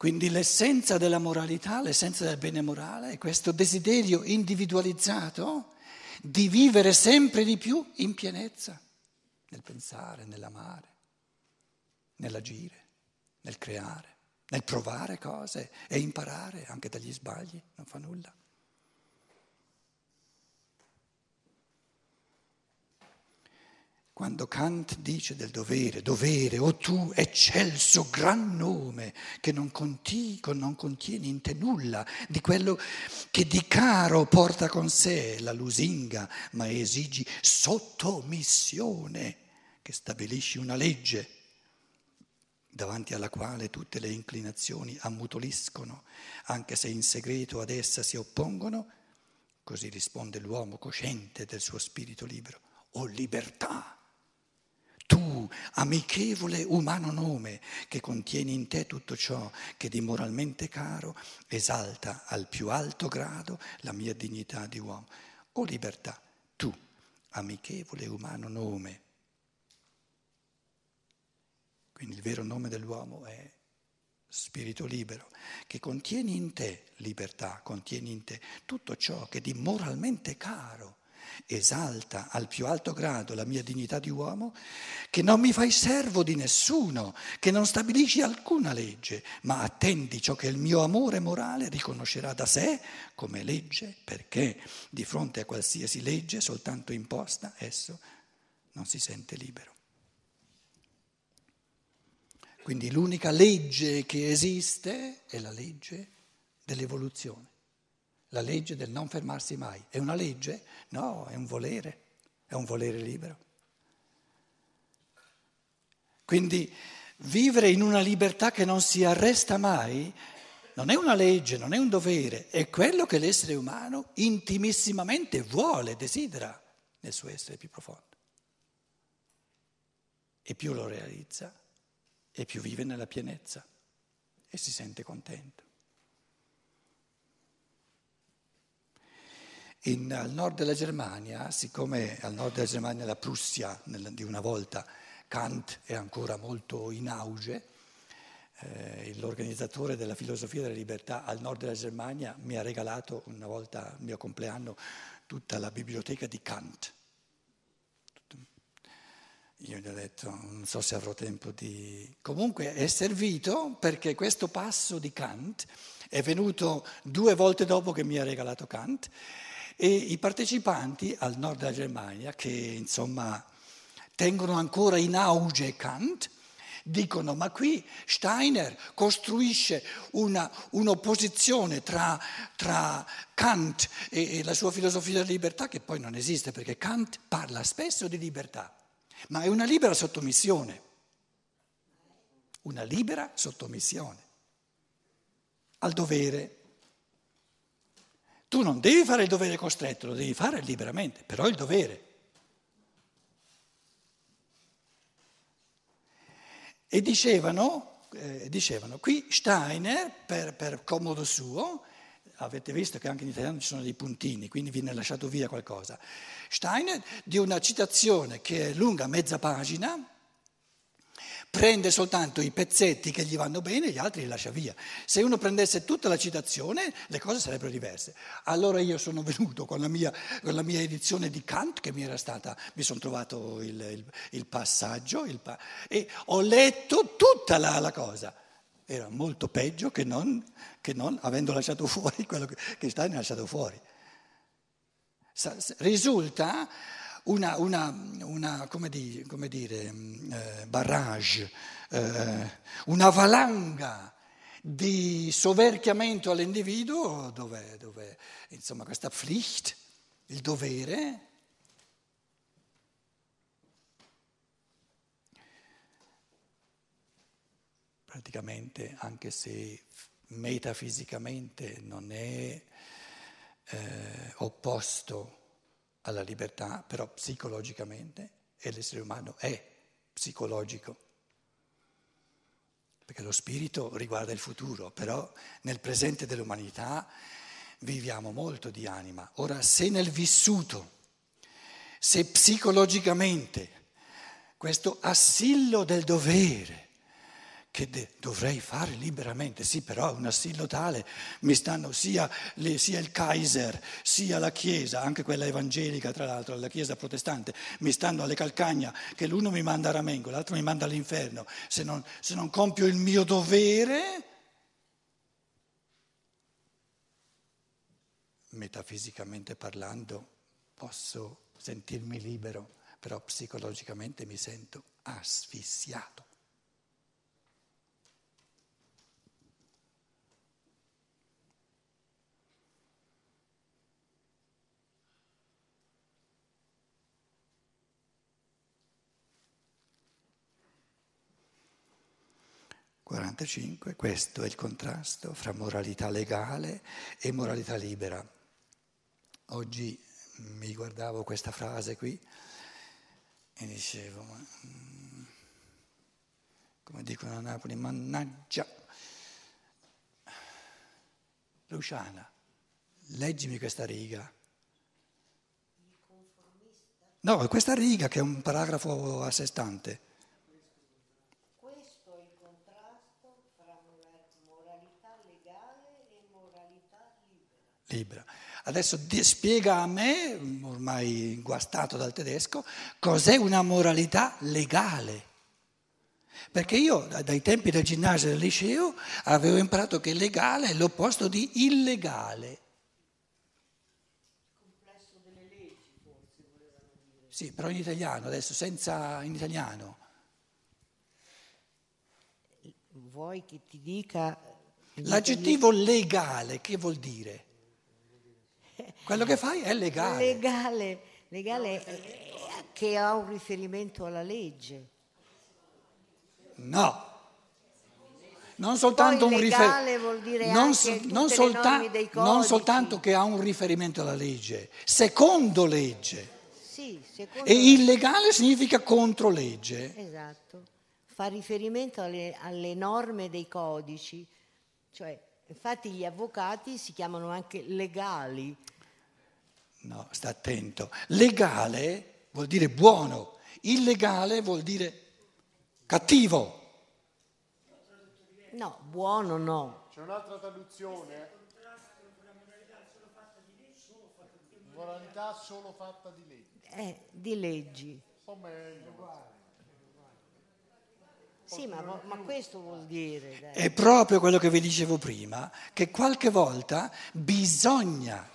Quindi l'essenza della moralità, l'essenza del bene morale è questo desiderio individualizzato di vivere sempre di più in pienezza, nel pensare, nell'amare, nell'agire, nel creare, nel provare cose e imparare anche dagli sbagli, non fa nulla. Quando Kant dice del dovere, dovere, o tu eccelso gran nome, che non, conti, non contiene in te nulla di quello che di caro porta con sé la lusinga, ma esigi sottomissione, che stabilisci una legge davanti alla quale tutte le inclinazioni ammutoliscono, anche se in segreto ad essa si oppongono, così risponde l'uomo cosciente del suo spirito libero, o libertà tu, amichevole umano nome, che contieni in te tutto ciò che di moralmente caro esalta al più alto grado la mia dignità di uomo. O libertà, tu, amichevole umano nome. Quindi il vero nome dell'uomo è spirito libero, che contieni in te libertà, contieni in te tutto ciò che di moralmente caro esalta al più alto grado la mia dignità di uomo, che non mi fai servo di nessuno, che non stabilisci alcuna legge, ma attendi ciò che il mio amore morale riconoscerà da sé come legge, perché di fronte a qualsiasi legge soltanto imposta esso non si sente libero. Quindi l'unica legge che esiste è la legge dell'evoluzione la legge del non fermarsi mai. È una legge? No, è un volere, è un volere libero. Quindi vivere in una libertà che non si arresta mai non è una legge, non è un dovere, è quello che l'essere umano intimissimamente vuole, desidera nel suo essere più profondo. E più lo realizza, e più vive nella pienezza e si sente contento. In, al nord della Germania, siccome al nord della Germania la Prussia nel, di una volta Kant è ancora molto in auge, eh, l'organizzatore della filosofia della libertà al nord della Germania mi ha regalato una volta al mio compleanno tutta la biblioteca di Kant. Io gli ho detto, non so se avrò tempo di... Comunque è servito perché questo passo di Kant è venuto due volte dopo che mi ha regalato Kant e i partecipanti al nord della Germania, che insomma tengono ancora in auge Kant, dicono ma qui Steiner costruisce una, un'opposizione tra, tra Kant e, e la sua filosofia della libertà che poi non esiste perché Kant parla spesso di libertà, ma è una libera sottomissione, una libera sottomissione. Al dovere tu non devi fare il dovere costretto, lo devi fare liberamente, però il dovere. E dicevano, eh, dicevano qui Steiner, per, per comodo suo, avete visto che anche in italiano ci sono dei puntini, quindi viene lasciato via qualcosa. Steiner di una citazione che è lunga mezza pagina, prende soltanto i pezzetti che gli vanno bene e gli altri li lascia via. Se uno prendesse tutta la citazione le cose sarebbero diverse. Allora io sono venuto con la mia, con la mia edizione di Kant che mi era stata, mi sono trovato il, il, il passaggio il e ho letto tutta la, la cosa. Era molto peggio che non, che non, avendo lasciato fuori quello che, che Stein ha lasciato fuori. Risulta una, una, una come dire, come dire mm, eh, barrage, eh, una valanga di soverchiamento all'individuo dove, dove insomma questa pflicht, il dovere, praticamente anche se metafisicamente non è eh, opposto alla libertà, però psicologicamente, e l'essere umano è psicologico. Perché lo spirito riguarda il futuro, però nel presente dell'umanità viviamo molto di anima. Ora, se nel vissuto, se psicologicamente questo assillo del dovere, che de- dovrei fare liberamente, sì però è un assillo tale, mi stanno sia, le, sia, il Kaiser, sia la Chiesa, anche quella evangelica tra l'altro, la Chiesa protestante, mi stanno alle calcagna che l'uno mi manda a Ramengo, l'altro mi manda all'inferno, se non, se non compio il mio dovere, metafisicamente parlando, posso sentirmi libero, però psicologicamente mi sento asfissiato. 45, questo è il contrasto fra moralità legale e moralità libera. Oggi mi guardavo questa frase qui e dicevo, ma, mm, come dicono a Napoli, mannaggia. Luciana, leggimi questa riga. No, questa riga che è un paragrafo a sé stante. Libera. Adesso spiega a me, ormai guastato dal tedesco, cos'è una moralità legale. Perché io dai tempi del ginnasio e del liceo avevo imparato che legale è l'opposto di illegale. Complesso delle leggi, forse volevano dire. Sì, però in italiano, adesso senza in italiano. Vuoi che ti dica... L'aggettivo legale che vuol dire? Quello che fai è legale. Legale, legale è, che ha un riferimento alla legge. No. Non soltanto Poi un riferimento. Non, so, non, solta- non, soltanto che ha un riferimento alla legge, secondo legge. Sì, secondo e illegale significa contro legge. Esatto. Fa riferimento alle, alle norme dei codici. Cioè, infatti gli avvocati si chiamano anche legali No, sta attento. Legale vuol dire buono, illegale vuol dire cattivo. No, buono no. C'è un'altra traduzione. Moralità solo fatta di leggi. Eh, di leggi. Po' meglio. Sì, ma, ma, questo vuol dire. Dai. È proprio quello che vi dicevo prima, che qualche volta bisogna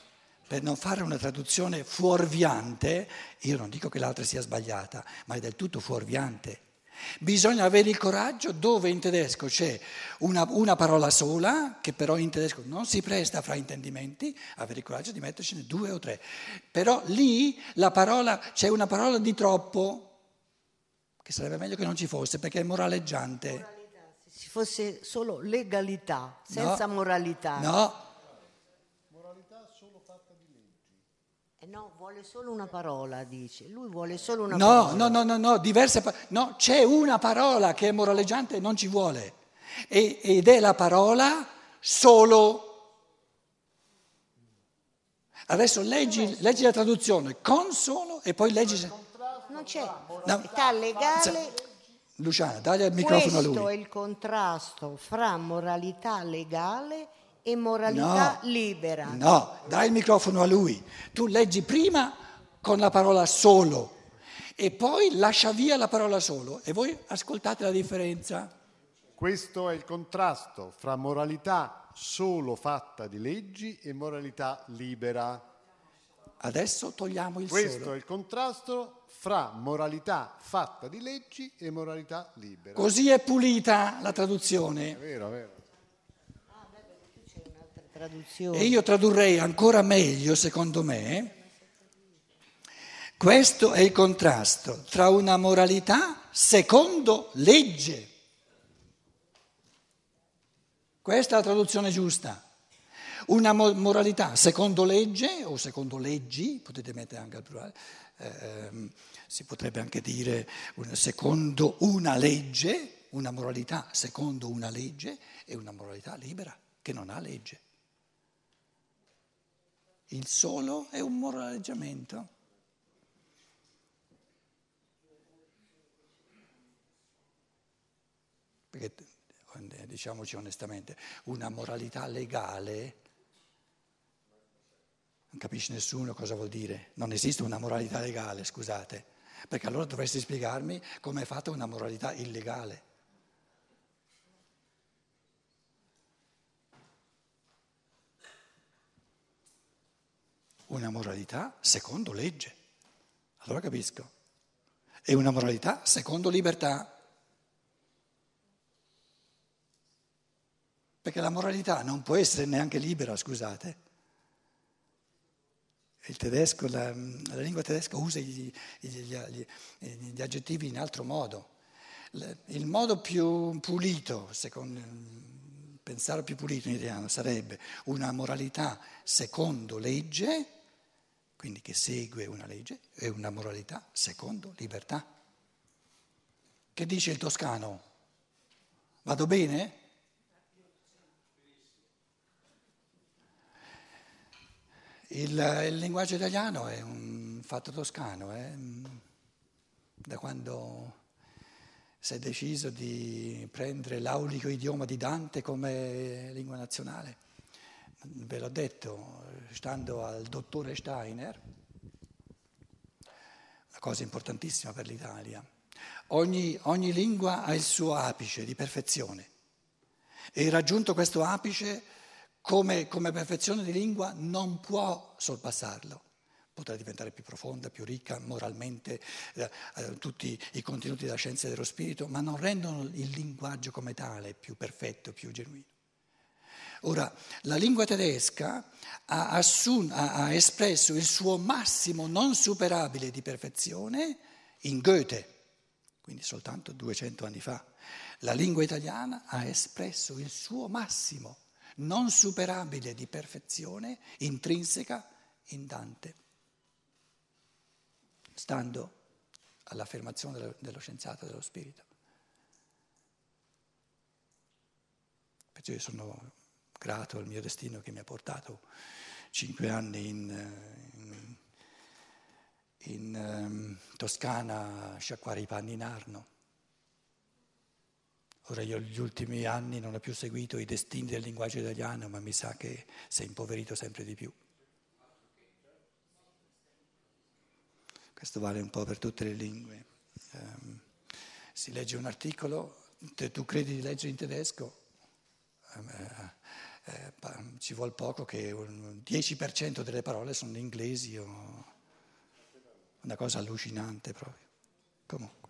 per non fare una traduzione fuorviante, io non dico che l'altra sia sbagliata, ma è del tutto fuorviante. Bisogna avere il coraggio dove in tedesco c'è una, una, parola sola, che però in tedesco non si presta fra intendimenti, avere il coraggio di mettercene due o tre. Però lì parola, c'è una parola di troppo, che sarebbe meglio che non ci fosse perché è moraleggiante. Moralità, se ci fosse solo legalità, senza no, moralità. No, Eh no, vuole solo una parola, dice. Lui vuole solo una no, parola. No, no, no, no, diverse parole. No, c'è una parola che è moraleggiante e non ci vuole. E, ed è la parola solo. Adesso leggi, leggi, la traduzione con solo e poi leggi. Non c'è. Moralità no. legale. Luciana, dagli il microfono a lui. Questo è il contrasto fra moralità legale e moralità no, libera. No, dai il microfono a lui. Tu leggi prima con la parola solo e poi lascia via la parola solo e voi ascoltate la differenza. Questo è il contrasto fra moralità solo fatta di leggi e moralità libera. Adesso togliamo il Questo solo. Questo è il contrasto fra moralità fatta di leggi e moralità libera. Così è pulita la traduzione. È vero, è vero traduzione. E io tradurrei ancora meglio, secondo me, questo è il contrasto tra una moralità secondo legge. Questa è la traduzione giusta. Una moralità secondo legge o secondo leggi, potete mettere anche al plurale, ehm, si potrebbe anche dire secondo una legge, una moralità secondo una legge e una moralità libera che non ha legge. Il solo è un moraleggiamento. Perché diciamoci onestamente, una moralità legale, non capisce nessuno cosa vuol dire, non esiste una moralità legale, scusate, perché allora dovresti spiegarmi come è fatta una moralità illegale. Una moralità secondo legge, allora capisco, e una moralità secondo libertà. Perché la moralità non può essere neanche libera, scusate. Tedesco, la, la lingua tedesca usa gli, gli, gli, gli, aggettivi in altro modo. Il modo più pulito, secondo, pensare più pulito in italiano, sarebbe una moralità secondo legge, quindi che segue una legge, e una moralità secondo libertà. Che dice il toscano? Vado bene? Il, il, linguaggio italiano è un fatto toscano, eh? da quando si è deciso di prendere l'aulico idioma di Dante come lingua nazionale. Ve l'ho detto, stando al dottore Steiner, una cosa importantissima per l'Italia, ogni, ogni lingua ha il suo apice di perfezione e raggiunto questo apice come, come perfezione di lingua non può sorpassarlo. Potrà diventare più profonda, più ricca moralmente, eh, eh, tutti i contenuti della scienza dello spirito, ma non rendono il linguaggio come tale più perfetto, più genuino. Ora, la lingua tedesca ha, assun- ha, espresso il suo massimo non superabile di perfezione in Goethe, quindi soltanto 200 anni fa. La lingua italiana ha espresso il suo massimo non superabile di perfezione intrinseca in Dante, stando all'affermazione dello scienziato dello spirito. Perciò io sono grato al mio destino che mi ha portato cinque anni in, in, in um, Toscana a sciacquare i panni in Arno Ora io negli ultimi anni non ho più seguito i destini del linguaggio italiano, ma mi sa che si è impoverito sempre di più. Questo vale un po' per tutte le lingue. Um, si legge un articolo, te, tu credi di leggere in tedesco, eh, eh, ci vuole poco che un 10% delle parole sono inglesi o una cosa allucinante proprio. Comunque.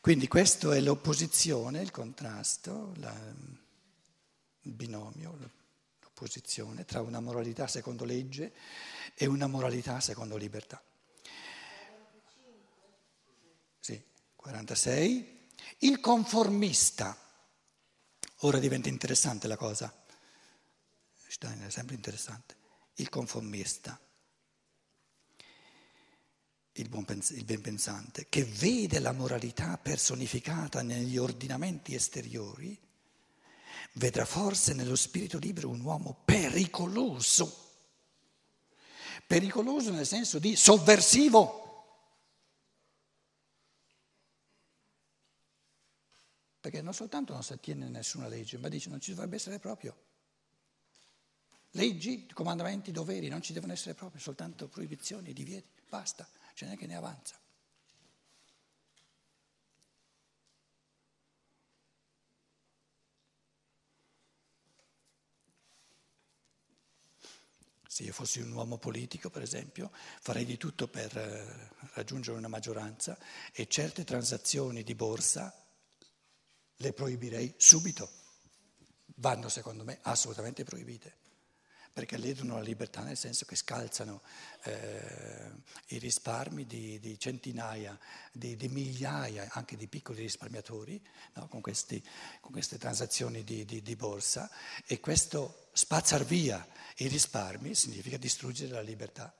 Quindi questo è l'opposizione, il contrasto, la, il binomio, l'opposizione tra una moralità secondo legge e una moralità secondo libertà. Sì, 46. Il conformista. Ora diventa interessante la cosa. Steiner è sempre interessante. Il conformista il, buonpens- il benpensante, che vede la moralità personificata negli ordinamenti esteriori, vedrà forse nello spirito libero un uomo pericoloso. Pericoloso nel senso di sovversivo. Perché non soltanto non si attiene a nessuna legge, ma dice non ci dovrebbe essere proprio. Leggi, comandamenti, doveri, non ci devono essere proprio, soltanto proibizioni, divieti, basta ce n'è che ne avanza. Se io fossi un uomo politico, per esempio, farei di tutto per eh, raggiungere una maggioranza e certe transazioni di borsa le proibirei subito. Vanno, secondo me, assolutamente proibite perché ledono la libertà nel senso che scalzano eh, i risparmi di, di centinaia, di, di, migliaia anche di piccoli risparmiatori no, con, questi, con, queste transazioni di, di, borsa e questo spazzar via i risparmi significa distruggere la libertà.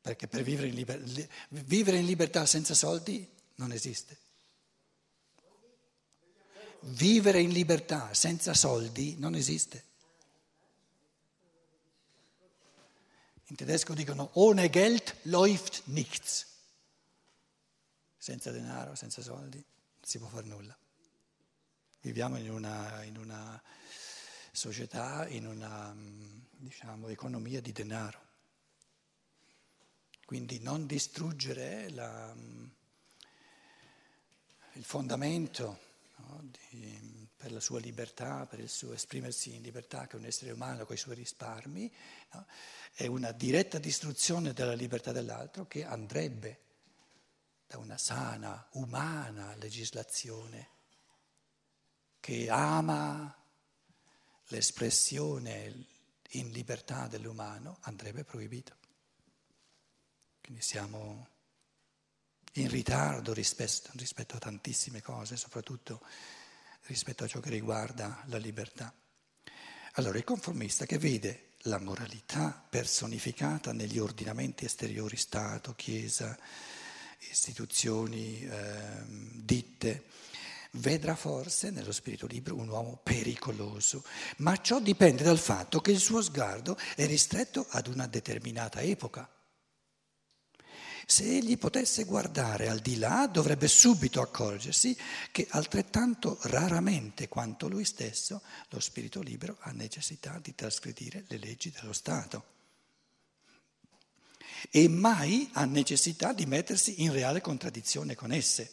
Perché per vivere in, liber- vivere in libertà senza soldi non esiste. Vivere in libertà senza soldi non esiste. In tedesco dicono ohne Geld läuft nichts. Senza denaro, senza soldi, non si può fare nulla. Viviamo in una, in una società, in una diciamo, economia di denaro. Quindi non distruggere la, il fondamento no, di, per la sua libertà, per il suo esprimersi in libertà, che è un essere umano con i suoi risparmi, no, è una diretta distruzione della libertà dell'altro che andrebbe da una sana, umana legislazione che ama l'espressione in libertà dell'umano, andrebbe proibito. Quindi siamo in ritardo rispetto, rispetto a tantissime cose, soprattutto rispetto a ciò che riguarda la libertà. Allora il conformista che vede la moralità personificata negli ordinamenti esteriori, Stato, Chiesa, istituzioni, eh, ditte, vedrà forse nello spirito libero un uomo pericoloso, ma ciò dipende dal fatto che il suo sguardo è ristretto ad una determinata epoca. Se egli potesse guardare al di là, dovrebbe subito accorgersi che altrettanto raramente quanto lui stesso lo spirito libero ha necessità di trasgredire le leggi dello Stato e mai ha necessità di mettersi in reale contraddizione con esse.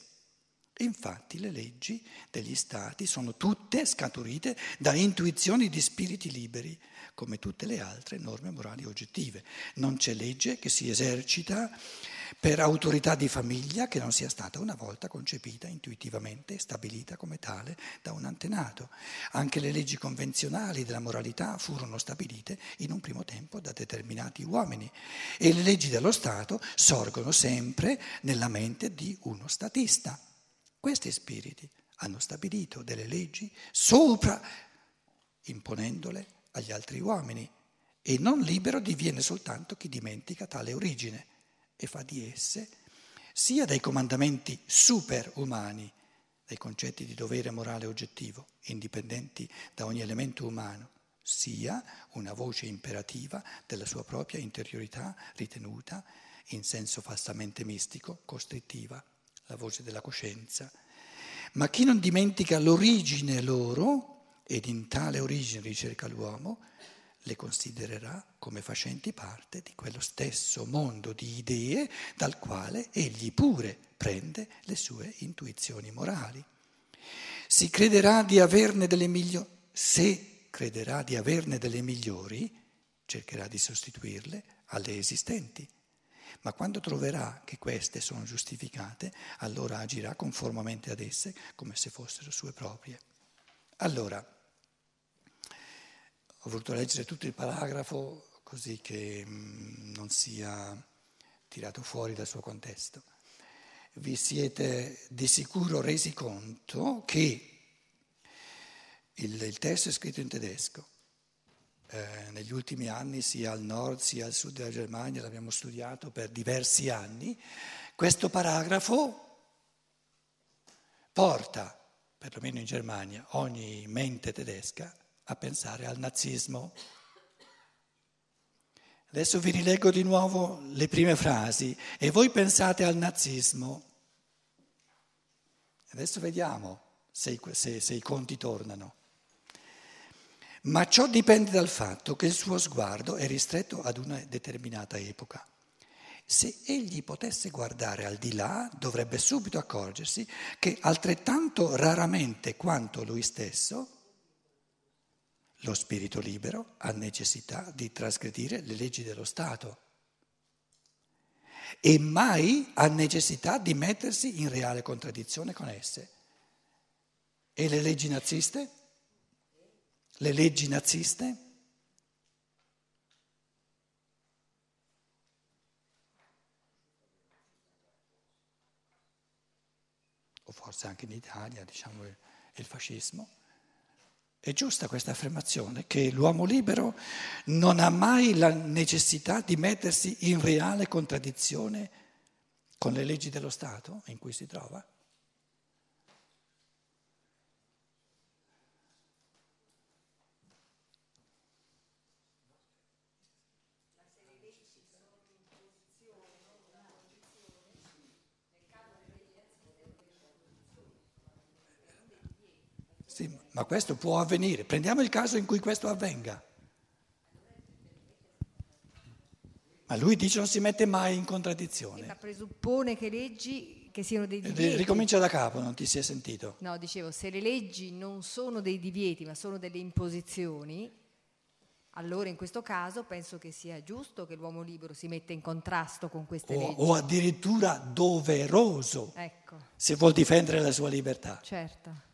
Infatti le leggi degli stati sono tutte scaturite da intuizioni di spiriti liberi, come tutte le altre norme morali oggettive. Non c'è legge che si esercita per autorità di famiglia che non sia stata una volta concepita intuitivamente e stabilita come tale da un antenato. Anche le leggi convenzionali della moralità furono stabilite in un primo tempo da determinati uomini e le leggi dello Stato sorgono sempre nella mente di uno statista. Questi spiriti hanno stabilito delle leggi sopra, imponendole agli altri uomini, e non libero diviene soltanto chi dimentica tale origine e fa di esse sia dei comandamenti superumani, dai concetti di dovere morale oggettivo, indipendenti da ogni elemento umano, sia una voce imperativa della sua propria interiorità ritenuta in senso falsamente mistico, costrittiva, la voce della coscienza. Ma chi non dimentica l'origine loro, ed in tale origine ricerca l'uomo, le considererà come facenti parte di quello stesso mondo di idee dal quale egli pure prende le sue intuizioni morali. Si crederà di averne delle migliori, se crederà di averne delle migliori, cercherà di sostituirle alle esistenti. Ma quando troverà che queste sono giustificate, allora agirà conformamente ad esse come se fossero sue proprie. Allora, ho voluto leggere tutto il paragrafo così che mm, non sia tirato fuori dal suo contesto. Vi siete di sicuro resi conto che il, il testo è scritto in tedesco. Eh, negli ultimi anni sia al nord sia al sud della Germania l'abbiamo studiato per diversi anni. Questo paragrafo porta, perlomeno in Germania, ogni mente tedesca a pensare al nazismo. Adesso vi rileggo di nuovo le prime frasi e voi pensate al nazismo. Adesso vediamo se, se, se i conti tornano. Ma ciò dipende dal fatto che il suo sguardo è ristretto ad una determinata epoca. Se egli potesse guardare al di là, dovrebbe subito accorgersi che altrettanto raramente quanto lui stesso, lo spirito libero ha necessità di trasgredire le leggi dello Stato e mai ha necessità di mettersi in reale contraddizione con esse. E le leggi naziste? Le leggi naziste? O forse anche in Italia, diciamo, il fascismo. È giusta questa affermazione che l'uomo libero non ha mai la necessità di mettersi in reale contraddizione con le leggi dello Stato in cui si trova? Sì, ma questo può avvenire. Prendiamo il caso in cui questo avvenga. Ma lui dice non si mette mai in contraddizione. Ma presuppone che leggi che siano dei Eh, divieti. Ricomincia da capo, non ti si è sentito. No, dicevo, se le leggi non sono dei divieti, ma sono delle imposizioni, allora in questo caso penso che sia giusto che l'uomo libero si metta in contrasto con queste O, leggi. o addirittura doveroso, Ecco, se vuol difendere la sua libertà. certo.